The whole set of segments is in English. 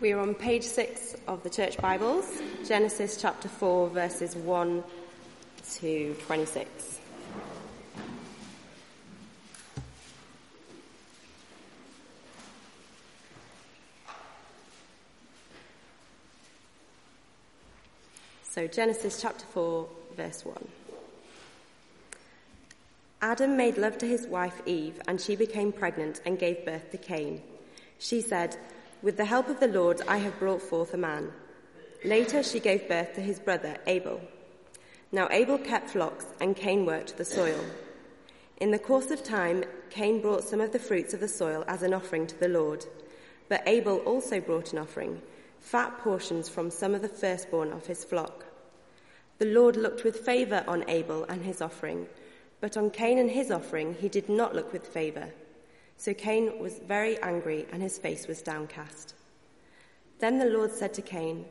We are on page 6 of the Church Bibles, Genesis chapter 4, verses 1 to 26. So, Genesis chapter 4, verse 1. Adam made love to his wife Eve, and she became pregnant and gave birth to Cain. She said, with the help of the Lord, I have brought forth a man. Later, she gave birth to his brother, Abel. Now, Abel kept flocks, and Cain worked the soil. In the course of time, Cain brought some of the fruits of the soil as an offering to the Lord. But Abel also brought an offering, fat portions from some of the firstborn of his flock. The Lord looked with favour on Abel and his offering, but on Cain and his offering he did not look with favour. So Cain was very angry and his face was downcast. Then the Lord said to Cain,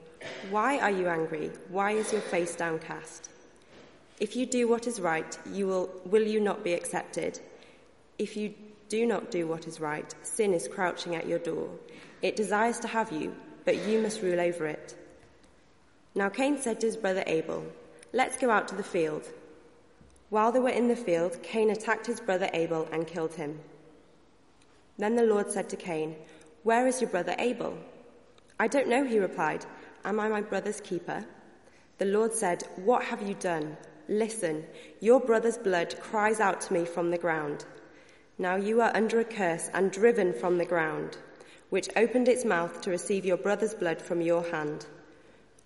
Why are you angry? Why is your face downcast? If you do what is right, you will, will you not be accepted? If you do not do what is right, sin is crouching at your door. It desires to have you, but you must rule over it. Now Cain said to his brother Abel, Let's go out to the field. While they were in the field, Cain attacked his brother Abel and killed him. Then the Lord said to Cain, Where is your brother Abel? I don't know, he replied. Am I my brother's keeper? The Lord said, What have you done? Listen, your brother's blood cries out to me from the ground. Now you are under a curse and driven from the ground, which opened its mouth to receive your brother's blood from your hand.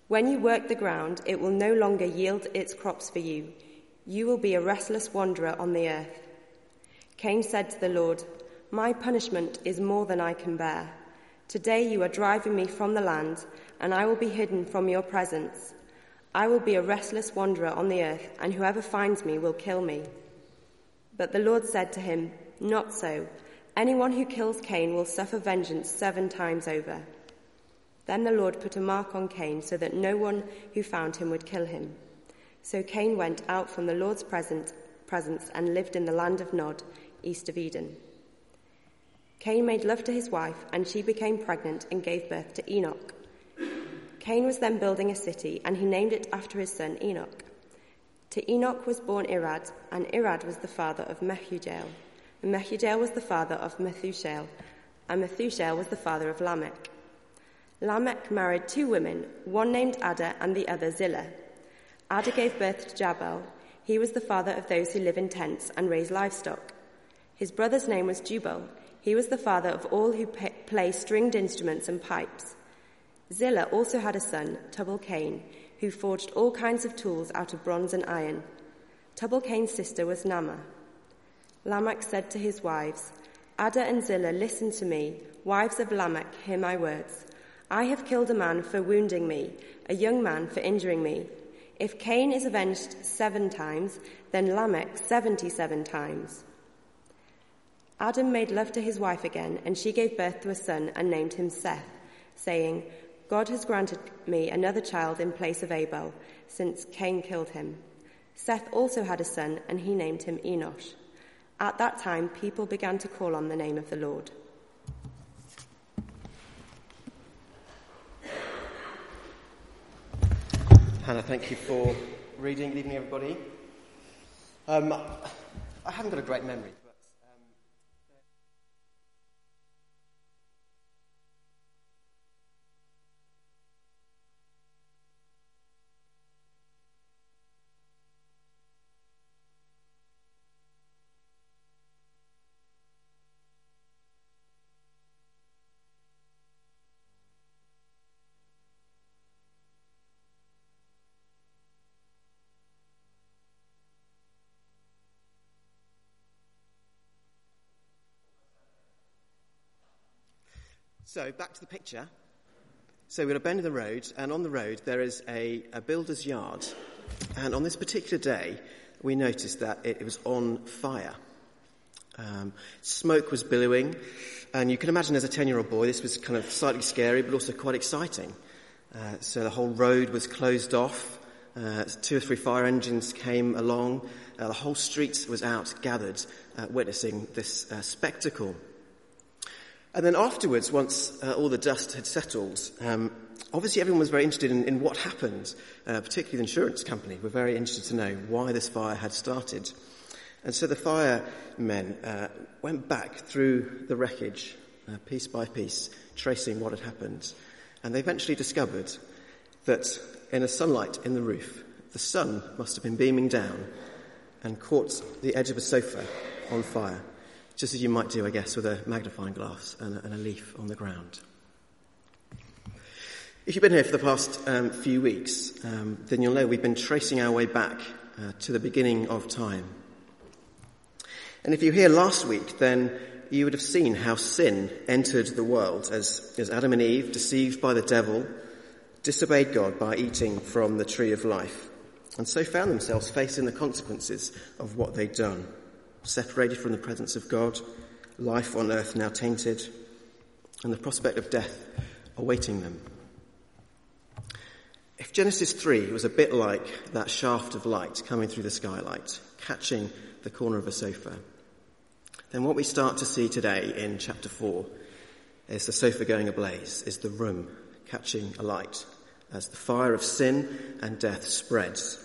When you work the ground, it will no longer yield its crops for you. You will be a restless wanderer on the earth. Cain said to the Lord, my punishment is more than I can bear. Today you are driving me from the land, and I will be hidden from your presence. I will be a restless wanderer on the earth, and whoever finds me will kill me. But the Lord said to him, Not so. Anyone who kills Cain will suffer vengeance seven times over. Then the Lord put a mark on Cain so that no one who found him would kill him. So Cain went out from the Lord's presence and lived in the land of Nod, east of Eden. Cain made love to his wife, and she became pregnant and gave birth to Enoch. Cain was then building a city, and he named it after his son Enoch. To Enoch was born Irad, and Irad was the father of Mehujael. And Mehujael was the father of Methushael, and Methushael was the father of Lamech. Lamech married two women, one named Adah and the other Zillah. Adah gave birth to Jabal. He was the father of those who live in tents and raise livestock. His brother's name was Jubal. He was the father of all who play stringed instruments and pipes. Zillah also had a son, Tubal Cain, who forged all kinds of tools out of bronze and iron. Tubal Cain's sister was Naamah. Lamech said to his wives, Adah and Zillah, listen to me. Wives of Lamech, hear my words. I have killed a man for wounding me, a young man for injuring me. If Cain is avenged seven times, then Lamech seventy seven times. Adam made love to his wife again, and she gave birth to a son and named him Seth, saying, God has granted me another child in place of Abel, since Cain killed him. Seth also had a son, and he named him Enosh. At that time, people began to call on the name of the Lord. Hannah, thank you for reading. Good evening, everybody. Um, I haven't got a great memory. So, back to the picture. So, we're at a bend in the road, and on the road there is a, a builder's yard. And on this particular day, we noticed that it, it was on fire. Um, smoke was billowing, and you can imagine as a 10 year old boy, this was kind of slightly scary, but also quite exciting. Uh, so, the whole road was closed off. Uh, two or three fire engines came along. Uh, the whole street was out gathered, uh, witnessing this uh, spectacle. And then afterwards, once uh, all the dust had settled, um, obviously everyone was very interested in, in what happened, uh, particularly the insurance company were very interested to know why this fire had started. And so the firemen uh, went back through the wreckage, uh, piece by piece, tracing what had happened. And they eventually discovered that in a sunlight in the roof, the sun must have been beaming down and caught the edge of a sofa on fire just as you might do, I guess, with a magnifying glass and a, and a leaf on the ground. If you've been here for the past um, few weeks, um, then you'll know we've been tracing our way back uh, to the beginning of time. And if you were here last week, then you would have seen how sin entered the world as, as Adam and Eve, deceived by the devil, disobeyed God by eating from the tree of life, and so found themselves facing the consequences of what they'd done separated from the presence of God, life on earth now tainted, and the prospect of death awaiting them. If Genesis 3 was a bit like that shaft of light coming through the skylight, catching the corner of a sofa, then what we start to see today in chapter 4 is the sofa going ablaze, is the room catching alight as the fire of sin and death spreads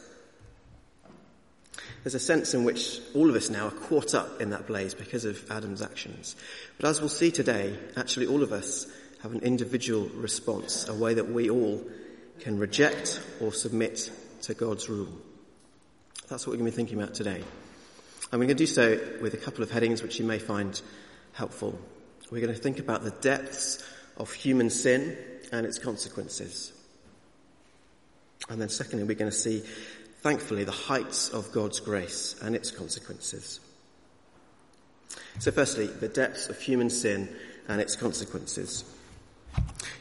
there's a sense in which all of us now are caught up in that blaze because of Adam's actions. But as we'll see today, actually all of us have an individual response, a way that we all can reject or submit to God's rule. That's what we're going to be thinking about today. And we're going to do so with a couple of headings which you may find helpful. We're going to think about the depths of human sin and its consequences. And then secondly, we're going to see thankfully, the heights of God's grace and its consequences. So, firstly, the depths of human sin and its consequences.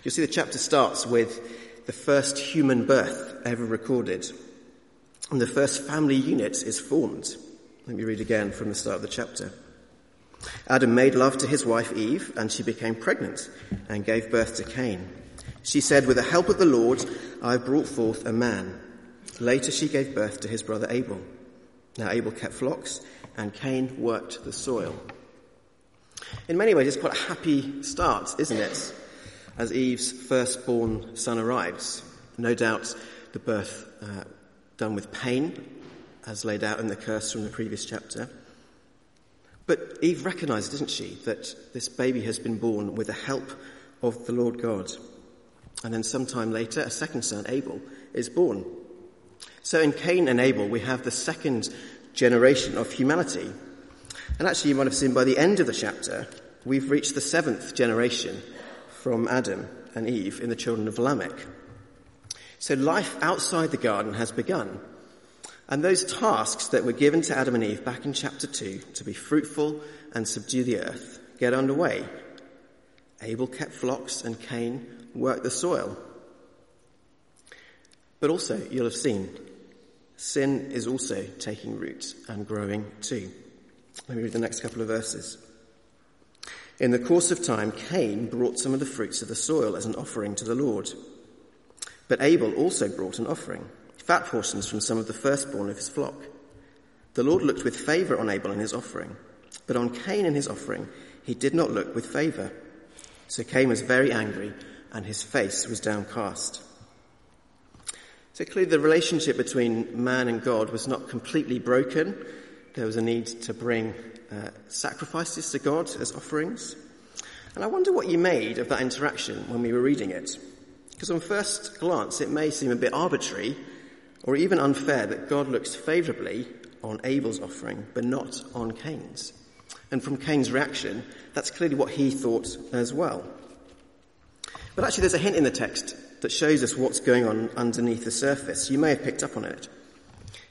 You'll see the chapter starts with the first human birth ever recorded, and the first family unit is formed. Let me read again from the start of the chapter. Adam made love to his wife Eve, and she became pregnant and gave birth to Cain. She said, With the help of the Lord, I have brought forth a man. Later she gave birth to his brother Abel. Now Abel kept flocks and Cain worked the soil. In many ways, it's quite a happy start, isn't it? As Eve's firstborn son arrives. No doubt the birth uh, done with pain, as laid out in the curse from the previous chapter. But Eve recognizes, doesn't she, that this baby has been born with the help of the Lord God. And then sometime later, a second son, Abel, is born. So in Cain and Abel, we have the second generation of humanity. And actually, you might have seen by the end of the chapter, we've reached the seventh generation from Adam and Eve in the children of Lamech. So life outside the garden has begun. And those tasks that were given to Adam and Eve back in chapter 2 to be fruitful and subdue the earth get underway. Abel kept flocks and Cain worked the soil. But also, you'll have seen sin is also taking root and growing too. Let me read the next couple of verses. In the course of time, Cain brought some of the fruits of the soil as an offering to the Lord. But Abel also brought an offering, fat portions from some of the firstborn of his flock. The Lord looked with favour on Abel and his offering, but on Cain and his offering he did not look with favour. So Cain was very angry, and his face was downcast. So clearly the relationship between man and God was not completely broken. There was a need to bring uh, sacrifices to God as offerings. And I wonder what you made of that interaction when we were reading it. Because on first glance it may seem a bit arbitrary or even unfair that God looks favourably on Abel's offering but not on Cain's. And from Cain's reaction, that's clearly what he thought as well. But actually there's a hint in the text that shows us what's going on underneath the surface. You may have picked up on it.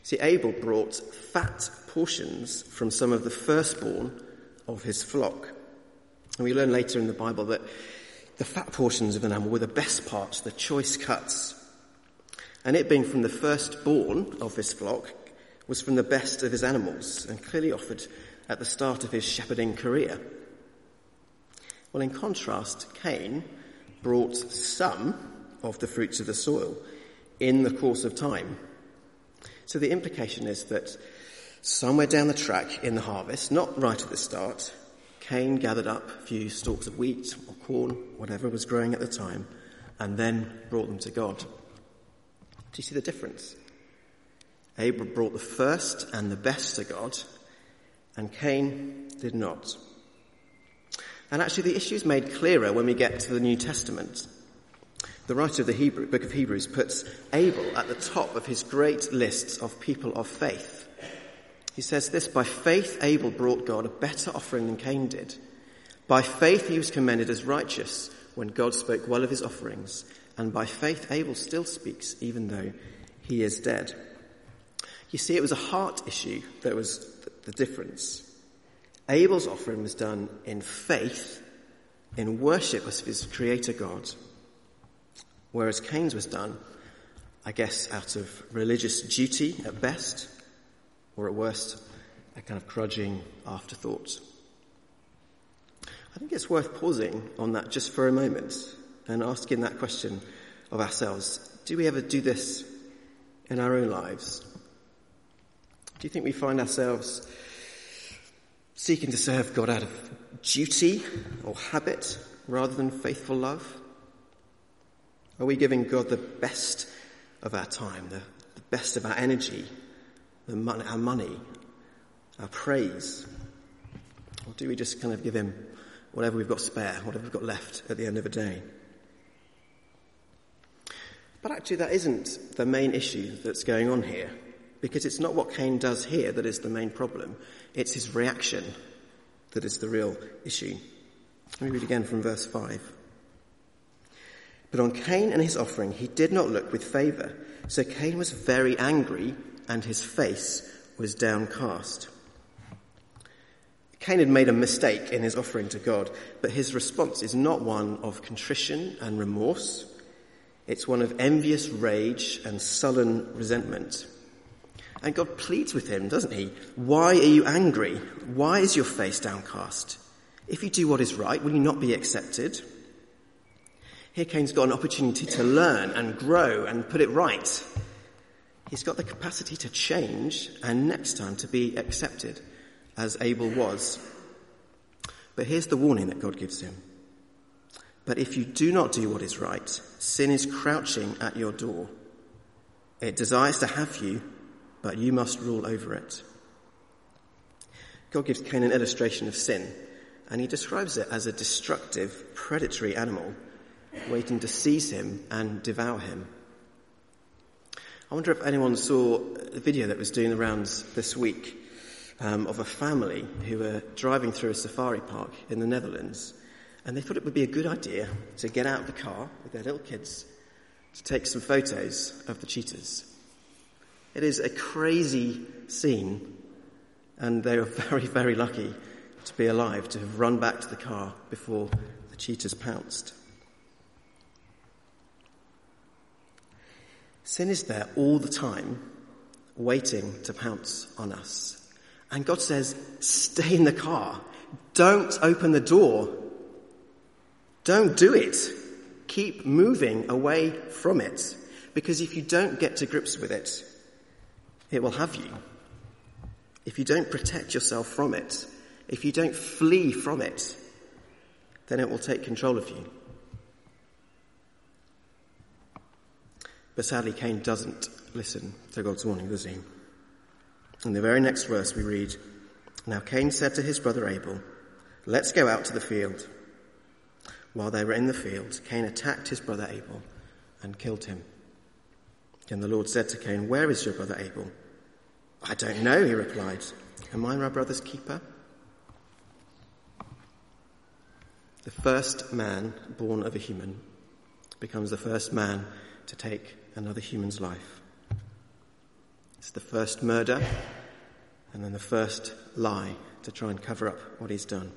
See, Abel brought fat portions from some of the firstborn of his flock. And we learn later in the Bible that the fat portions of an animal were the best parts, the choice cuts. And it being from the firstborn of his flock was from the best of his animals and clearly offered at the start of his shepherding career. Well, in contrast, Cain brought some of the fruits of the soil in the course of time. So the implication is that somewhere down the track in the harvest, not right at the start, Cain gathered up a few stalks of wheat or corn, whatever was growing at the time, and then brought them to God. Do you see the difference? Abel brought the first and the best to God, and Cain did not. And actually, the issue is made clearer when we get to the New Testament. The writer of the Hebrew, book of Hebrews puts Abel at the top of his great lists of people of faith. He says this, by faith Abel brought God a better offering than Cain did. By faith he was commended as righteous when God spoke well of his offerings. And by faith Abel still speaks even though he is dead. You see, it was a heart issue that was the difference. Abel's offering was done in faith, in worship of his creator God, whereas Cain's was done, I guess, out of religious duty at best, or at worst, a kind of grudging afterthought. I think it's worth pausing on that just for a moment and asking that question of ourselves. Do we ever do this in our own lives? Do you think we find ourselves seeking to serve God out of duty or habit rather than faithful love? Are we giving God the best of our time, the, the best of our energy, money, our money, our praise? Or do we just kind of give Him whatever we've got spare, whatever we've got left at the end of the day? But actually, that isn't the main issue that's going on here because it's not what Cain does here that is the main problem. It's his reaction that is the real issue. Let me read again from verse 5. But on Cain and his offering, he did not look with favour. So Cain was very angry and his face was downcast. Cain had made a mistake in his offering to God, but his response is not one of contrition and remorse. It's one of envious rage and sullen resentment. And God pleads with him, doesn't he? Why are you angry? Why is your face downcast? If you do what is right, will you not be accepted? Here Cain's got an opportunity to learn and grow and put it right. He's got the capacity to change and next time to be accepted as Abel was. But here's the warning that God gives him. But if you do not do what is right, sin is crouching at your door. It desires to have you, but you must rule over it. God gives Cain an illustration of sin, and he describes it as a destructive, predatory animal waiting to seize him and devour him. I wonder if anyone saw a video that was doing the rounds this week um, of a family who were driving through a safari park in the Netherlands, and they thought it would be a good idea to get out of the car with their little kids to take some photos of the cheetahs. It is a crazy scene, and they were very, very lucky to be alive, to have run back to the car before the cheetahs pounced. Sin is there all the time, waiting to pounce on us. And God says, stay in the car. Don't open the door. Don't do it. Keep moving away from it. Because if you don't get to grips with it, it will have you. If you don't protect yourself from it, if you don't flee from it, then it will take control of you. But sadly, Cain doesn't listen to God's warning, does he? In the very next verse, we read, Now Cain said to his brother Abel, Let's go out to the field. While they were in the field, Cain attacked his brother Abel and killed him. Then the Lord said to Cain, Where is your brother Abel? I don't know, he replied. Am I my brother's keeper? The first man born of a human becomes the first man to take another human's life. It's the first murder and then the first lie to try and cover up what he's done.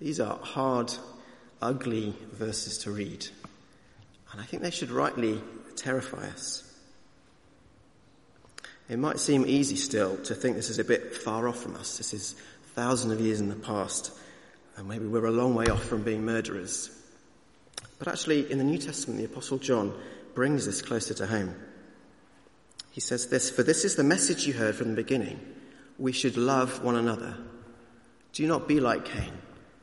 These are hard, ugly verses to read, and I think they should rightly terrify us. It might seem easy still to think this is a bit far off from us. This is thousands of years in the past, and maybe we're a long way off from being murderers. But actually, in the New Testament, the Apostle John brings this closer to home. He says this, For this is the message you heard from the beginning. We should love one another, Do not be like Cain,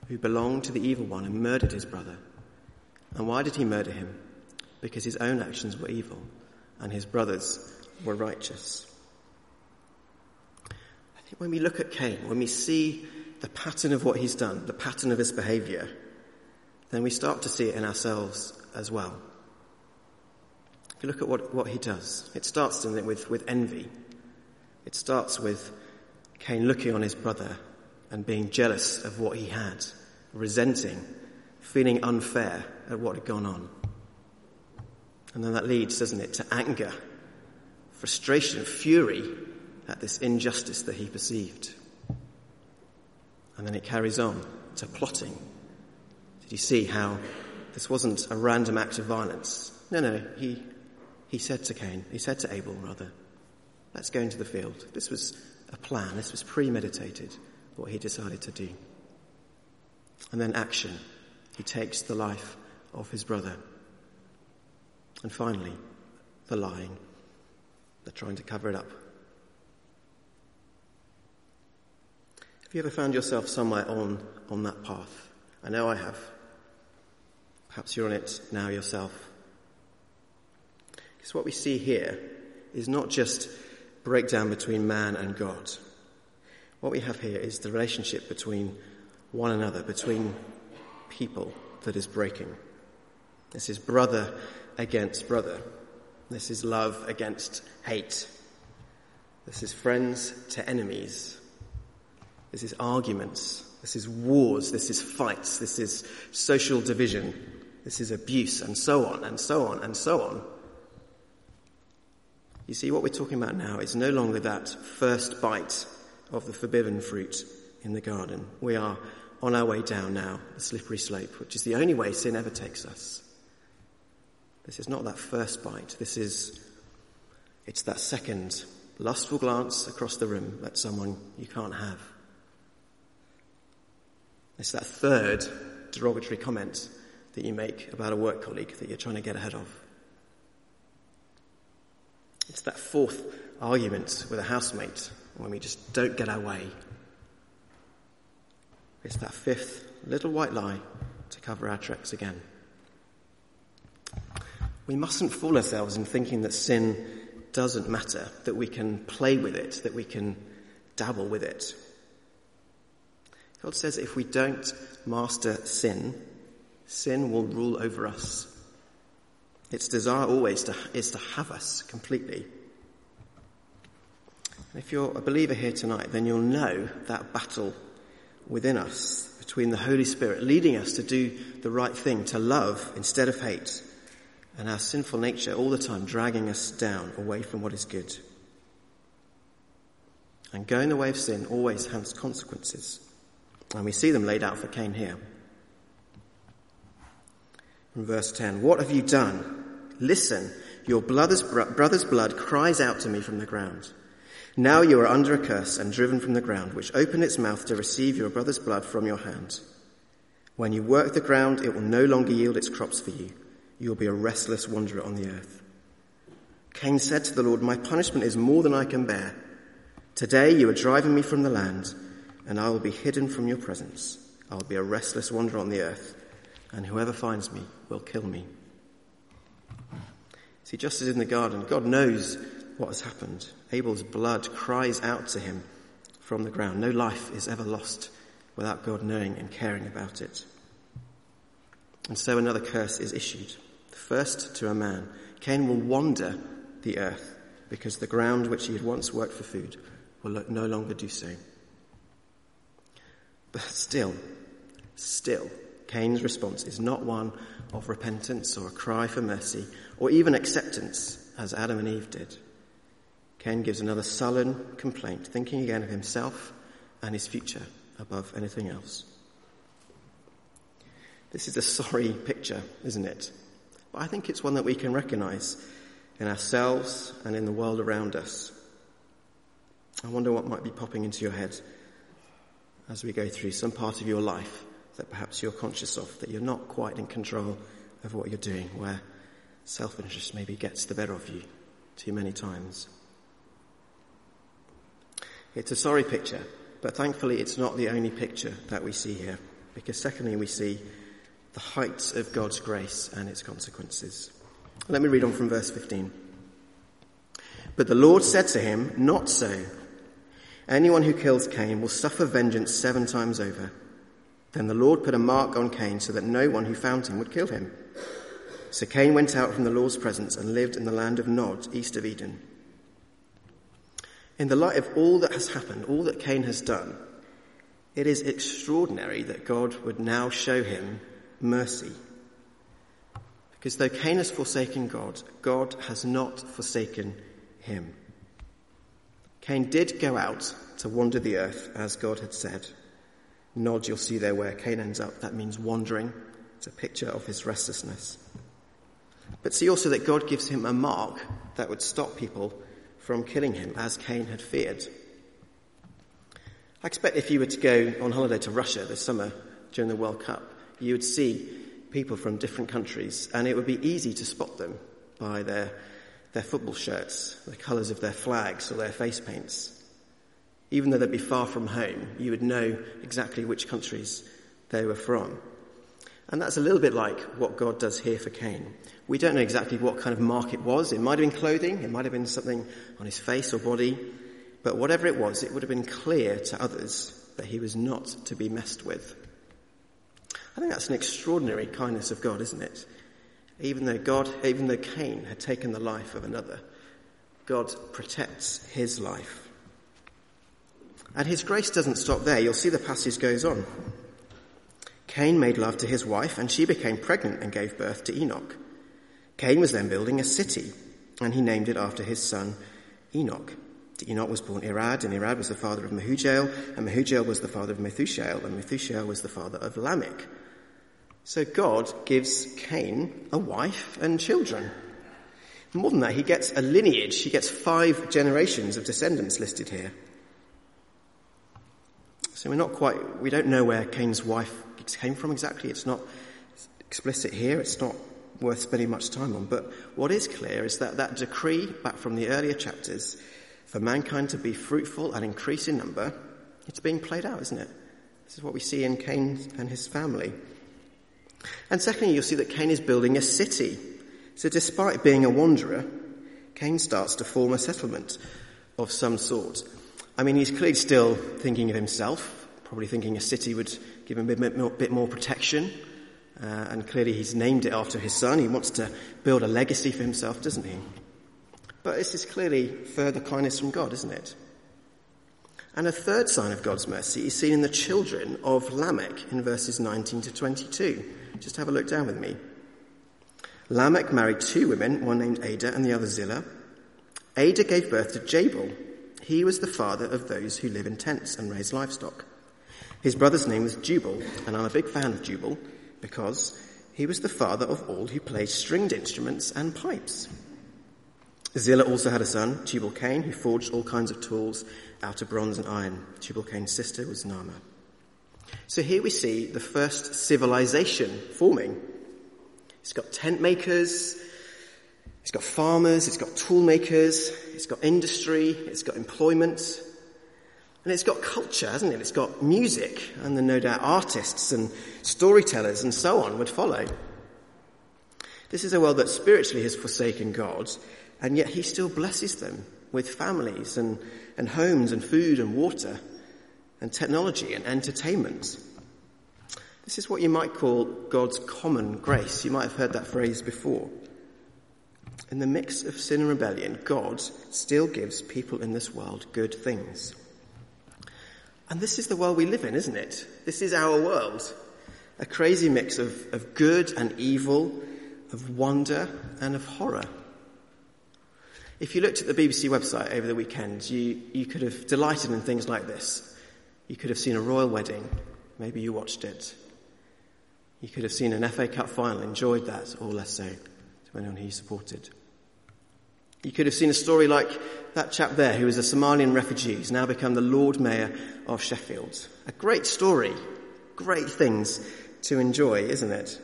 who belonged to the evil one and murdered his brother. And why did he murder him? Because his own actions were evil and his brothers were righteous. I think when we look at Cain, when we see the pattern of what he's done, the pattern of his behavior, then we start to see it in ourselves as well. If you look at what, what he does, it starts with, with envy. It starts with Cain looking on his brother and being jealous of what he had, resenting, feeling unfair at what had gone on. And then that leads, doesn't it, to anger, frustration, fury at this injustice that he perceived. And then it carries on to plotting. Did you see how this wasn't a random act of violence? No, no, he, he said to Cain, he said to Abel, rather, let's go into the field. This was a plan, this was premeditated, what he decided to do. And then action. He takes the life of his brother. And finally, the lying. They're trying to cover it up. Have you ever found yourself somewhere on, on that path? I know I have. Perhaps you're on it now yourself. Because what we see here is not just breakdown between man and God. What we have here is the relationship between one another, between people that is breaking. This is brother against brother. This is love against hate. This is friends to enemies. This is arguments. This is wars. This is fights. This is social division. This is abuse and so on and so on and so on. You see, what we're talking about now is no longer that first bite of the forbidden fruit in the garden. We are on our way down now, the slippery slope, which is the only way sin ever takes us. This is not that first bite. This is, it's that second lustful glance across the room at someone you can't have. It's that third derogatory comment that you make about a work colleague that you're trying to get ahead of. It's that fourth argument with a housemate when we just don't get our way. It's that fifth little white lie to cover our tracks again. We mustn't fool ourselves in thinking that sin doesn't matter, that we can play with it, that we can dabble with it. God says if we don't master sin, sin will rule over us. Its desire always to, is to have us completely. And if you're a believer here tonight, then you'll know that battle within us between the Holy Spirit leading us to do the right thing, to love instead of hate, and our sinful nature all the time dragging us down away from what is good. And going the way of sin always has consequences. And we see them laid out for Cain here. Verse 10, what have you done? Listen, your brother's, brother's blood cries out to me from the ground. Now you are under a curse and driven from the ground, which opened its mouth to receive your brother's blood from your hand. When you work the ground, it will no longer yield its crops for you. You will be a restless wanderer on the earth. Cain said to the Lord, My punishment is more than I can bear. Today you are driving me from the land, and I will be hidden from your presence. I will be a restless wanderer on the earth, and whoever finds me will kill me. See, just as in the garden, God knows what has happened. Abel's blood cries out to him from the ground. No life is ever lost without God knowing and caring about it. And so another curse is issued. First to a man. Cain will wander the earth because the ground which he had once worked for food will no longer do so. But still, still, Cain's response is not one of repentance or a cry for mercy or even acceptance as Adam and Eve did. Cain gives another sullen complaint, thinking again of himself and his future above anything else. This is a sorry picture, isn't it? But I think it's one that we can recognize in ourselves and in the world around us. I wonder what might be popping into your head as we go through some part of your life that perhaps you're conscious of, that you're not quite in control of what you're doing, where self-interest maybe gets the better of you too many times. It's a sorry picture, But thankfully, it's not the only picture that we see here, because secondly, we see the height of God's grace and its consequences. Let me read on from verse 15. But the Lord said to him, Not so. Anyone who kills Cain will suffer vengeance seven times over. Then the Lord put a mark on Cain so that no one who found him would kill him. So Cain went out from the Lord's presence and lived in the land of Nod, east of Eden. In the light of all that has happened, all that Cain has done, it is extraordinary that God would now show him mercy. Because though Cain has forsaken God, God has not forsaken him. Cain did go out to wander the earth as God had said. Nod, you'll see there where Cain ends up. That means wandering. It's a picture of his restlessness. But see also that God gives him a mark that would stop people from killing him, as Cain had feared. I expect if you were to go on holiday to Russia this summer during the World Cup, you would see people from different countries, and it would be easy to spot them by their, their football shirts, the colours of their flags, or their face paints. Even though they'd be far from home, you would know exactly which countries they were from. And that's a little bit like what God does here for Cain. We don't know exactly what kind of mark it was. It might have been clothing, it might have been something on his face or body, but whatever it was, it would have been clear to others that he was not to be messed with. I think that's an extraordinary kindness of God, isn't it? Even though God, even though Cain had taken the life of another, God protects his life. And his grace doesn't stop there. You'll see the passage goes on. Cain made love to his wife, and she became pregnant and gave birth to Enoch. Cain was then building a city, and he named it after his son Enoch. To Enoch was born Irad, and Irad was the father of Mehujael, and Mehujael was the father of Methushael, and Methushael was the father of Lamech. So God gives Cain a wife and children. More than that, he gets a lineage. He gets five generations of descendants listed here. So we're not quite, we don't know where Cain's wife came from exactly. It's not explicit here. It's not worth spending much time on. But what is clear is that that decree back from the earlier chapters for mankind to be fruitful and increase in number, it's being played out, isn't it? This is what we see in Cain and his family. And secondly, you'll see that Cain is building a city. So despite being a wanderer, Cain starts to form a settlement of some sort. I mean, he's clearly still thinking of himself, probably thinking a city would give him a bit more, bit more protection. Uh, and clearly he's named it after his son. He wants to build a legacy for himself, doesn't he? But this is clearly further kindness from God, isn't it? And a third sign of God's mercy is seen in the children of Lamech in verses 19 to 22. Just have a look down with me. Lamech married two women, one named Adah and the other Zillah. Adah gave birth to Jabal. He was the father of those who live in tents and raise livestock. His brother's name was Jubal, and I'm a big fan of Jubal because he was the father of all who played stringed instruments and pipes. Zillah also had a son, Tubal Cain, who forged all kinds of tools out of bronze and iron. Tubal Cain's sister was Naamah. So here we see the first civilization forming. It's got tent makers, it's got farmers, it's got toolmakers, it's got industry, it's got employment, and it's got culture, hasn't it? It's got music, and then no doubt artists and storytellers and so on would follow. This is a world that spiritually has forsaken God, and yet he still blesses them with families and, and homes and food and water and technology and entertainment. This is what you might call God's common grace. You might have heard that phrase before. In the mix of sin and rebellion, God still gives people in this world good things. And this is the world we live in, isn't it? This is our world. A crazy mix of, of good and evil, of wonder and of horror. If you looked at the BBC website over the weekend, you, you could have delighted in things like this. You could have seen a royal wedding. Maybe you watched it. You could have seen an FA Cup final, enjoyed that, or less so, who you supported. You could have seen a story like that chap there who is a Somalian refugee who's now become the Lord Mayor of Sheffield. A great story. Great things to enjoy, isn't it?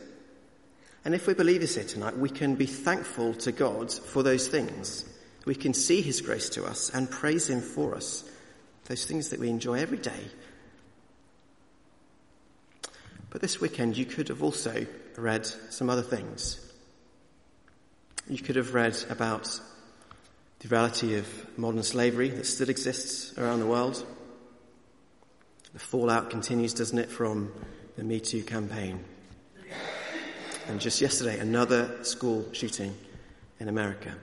And if we believe this here tonight, we can be thankful to God for those things. We can see His grace to us and praise Him for us those things that we enjoy every day. But this weekend, you could have also read some other things. You could have read about the reality of modern slavery that still exists around the world. The fallout continues, doesn't it, from the Me Too campaign. And just yesterday, another school shooting in America.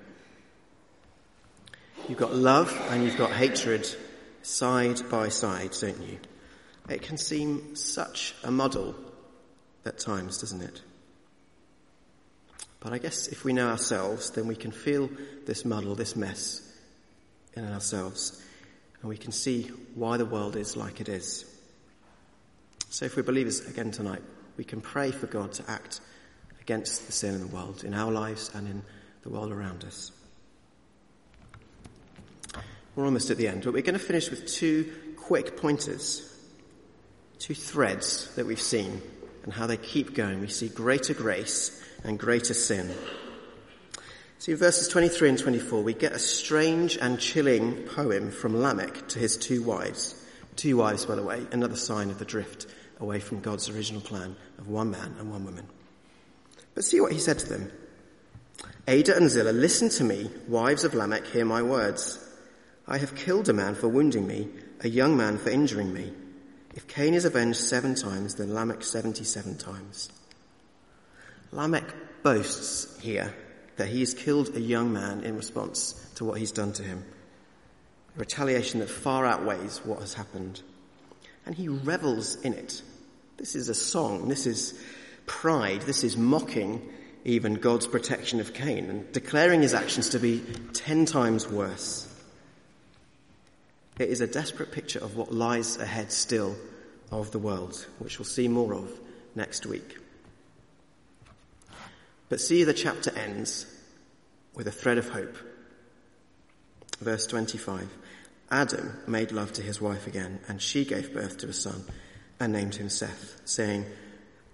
You've got love and you've got hatred side by side, don't you? It can seem such a muddle at times, doesn't it? But I guess if we know ourselves, then we can feel this muddle, this mess in ourselves, and we can see why the world is like it is. So if we're believers again tonight, we can pray for God to act against the sin in the world, in our lives and in the world around us. We're almost at the end, but we're going to finish with two quick pointers, two threads that we've seen and how they keep going. We see greater grace and greater sin. See, in verses 23 and 24, we get a strange and chilling poem from Lamech to his two wives. Two wives, by the way, another sign of the drift away from God's original plan of one man and one woman. But see what he said to them. Adah and Zillah, listen to me, wives of Lamech, hear my words. I have killed a man for wounding me, a young man for injuring me. If Cain is avenged seven times, then Lamech 77 times. Lamech boasts here that he has killed a young man in response to what he's done to him. A retaliation that far outweighs what has happened. And he revels in it. This is a song. This is pride. This is mocking even God's protection of Cain and declaring his actions to be ten times worse. It is a desperate picture of what lies ahead still of the world, which we'll see more of next week. But see, the chapter ends with a thread of hope. Verse 25. Adam made love to his wife again, and she gave birth to a son and named him Seth, saying,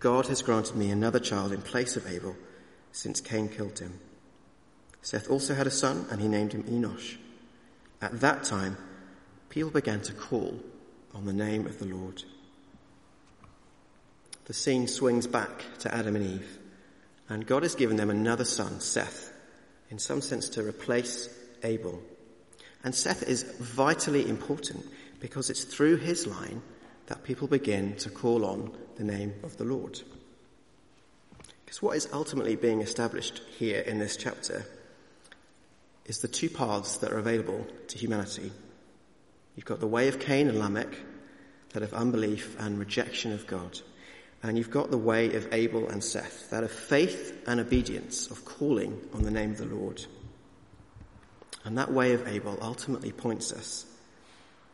God has granted me another child in place of Abel, since Cain killed him. Seth also had a son, and he named him Enosh. At that time, people began to call on the name of the Lord. The scene swings back to Adam and Eve. And God has given them another son, Seth, in some sense to replace Abel. And Seth is vitally important because it's through his line that people begin to call on the name of the Lord. Because what is ultimately being established here in this chapter is the two paths that are available to humanity. You've got the way of Cain and Lamech, that of unbelief and rejection of God. And you've got the way of Abel and Seth, that of faith and obedience, of calling on the name of the Lord. And that way of Abel ultimately points us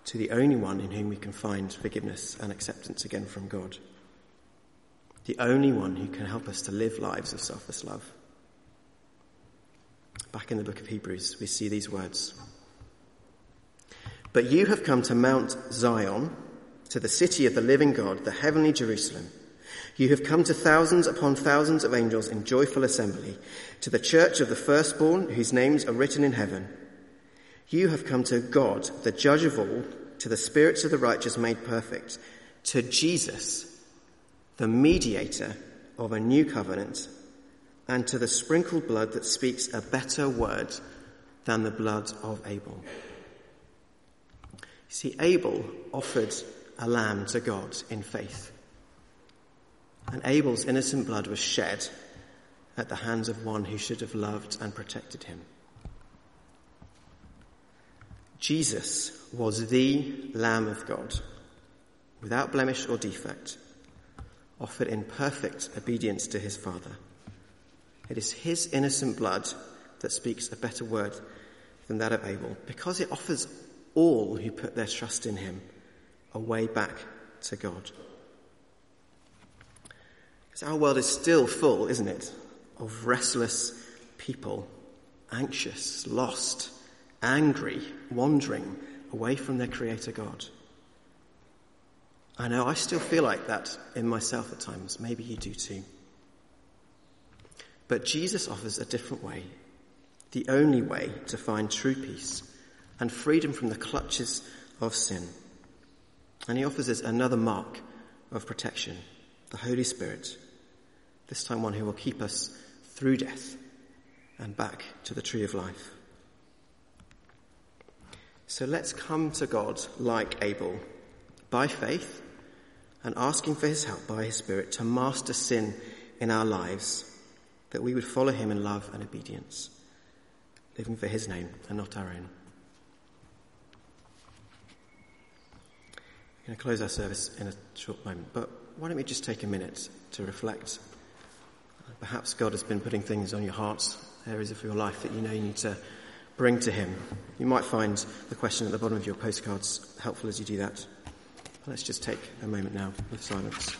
to the only one in whom we can find forgiveness and acceptance again from God. The only one who can help us to live lives of selfless love. Back in the book of Hebrews, we see these words. But you have come to Mount Zion, to the city of the living God, the heavenly Jerusalem you have come to thousands upon thousands of angels in joyful assembly, to the church of the firstborn whose names are written in heaven. You have come to God, the judge of all, to the spirits of the righteous made perfect, to Jesus, the mediator of a new covenant, and to the sprinkled blood that speaks a better word than the blood of Abel. See, Abel offered a lamb to God in faith and Abel's innocent blood was shed at the hands of one who should have loved and protected him. Jesus was the Lamb of God, without blemish or defect, offered in perfect obedience to his Father. It is his innocent blood that speaks a better word than that of Abel, because it offers all who put their trust in him a way back to God. Because our world is still full, isn't it, of restless people, anxious, lost, angry, wandering away from their Creator God. I know I still feel like that in myself at times. Maybe you do too. But Jesus offers a different way, the only way to find true peace and freedom from the clutches of sin. And he offers us another mark of protection, the Holy Spirit, this time one who will keep us through death and back to the tree of life. So let's come to God like Abel, by faith, and asking for his help by his Spirit to master sin in our lives, that we would follow him in love and obedience, living for his name and not our own. Going to close our service in a short moment, but why don't we just take a minute to reflect? Perhaps God has been putting things on your heart, areas of your life that you know you need to bring to Him. You might find the question at the bottom of your postcards helpful as you do that. Let's just take a moment now of silence.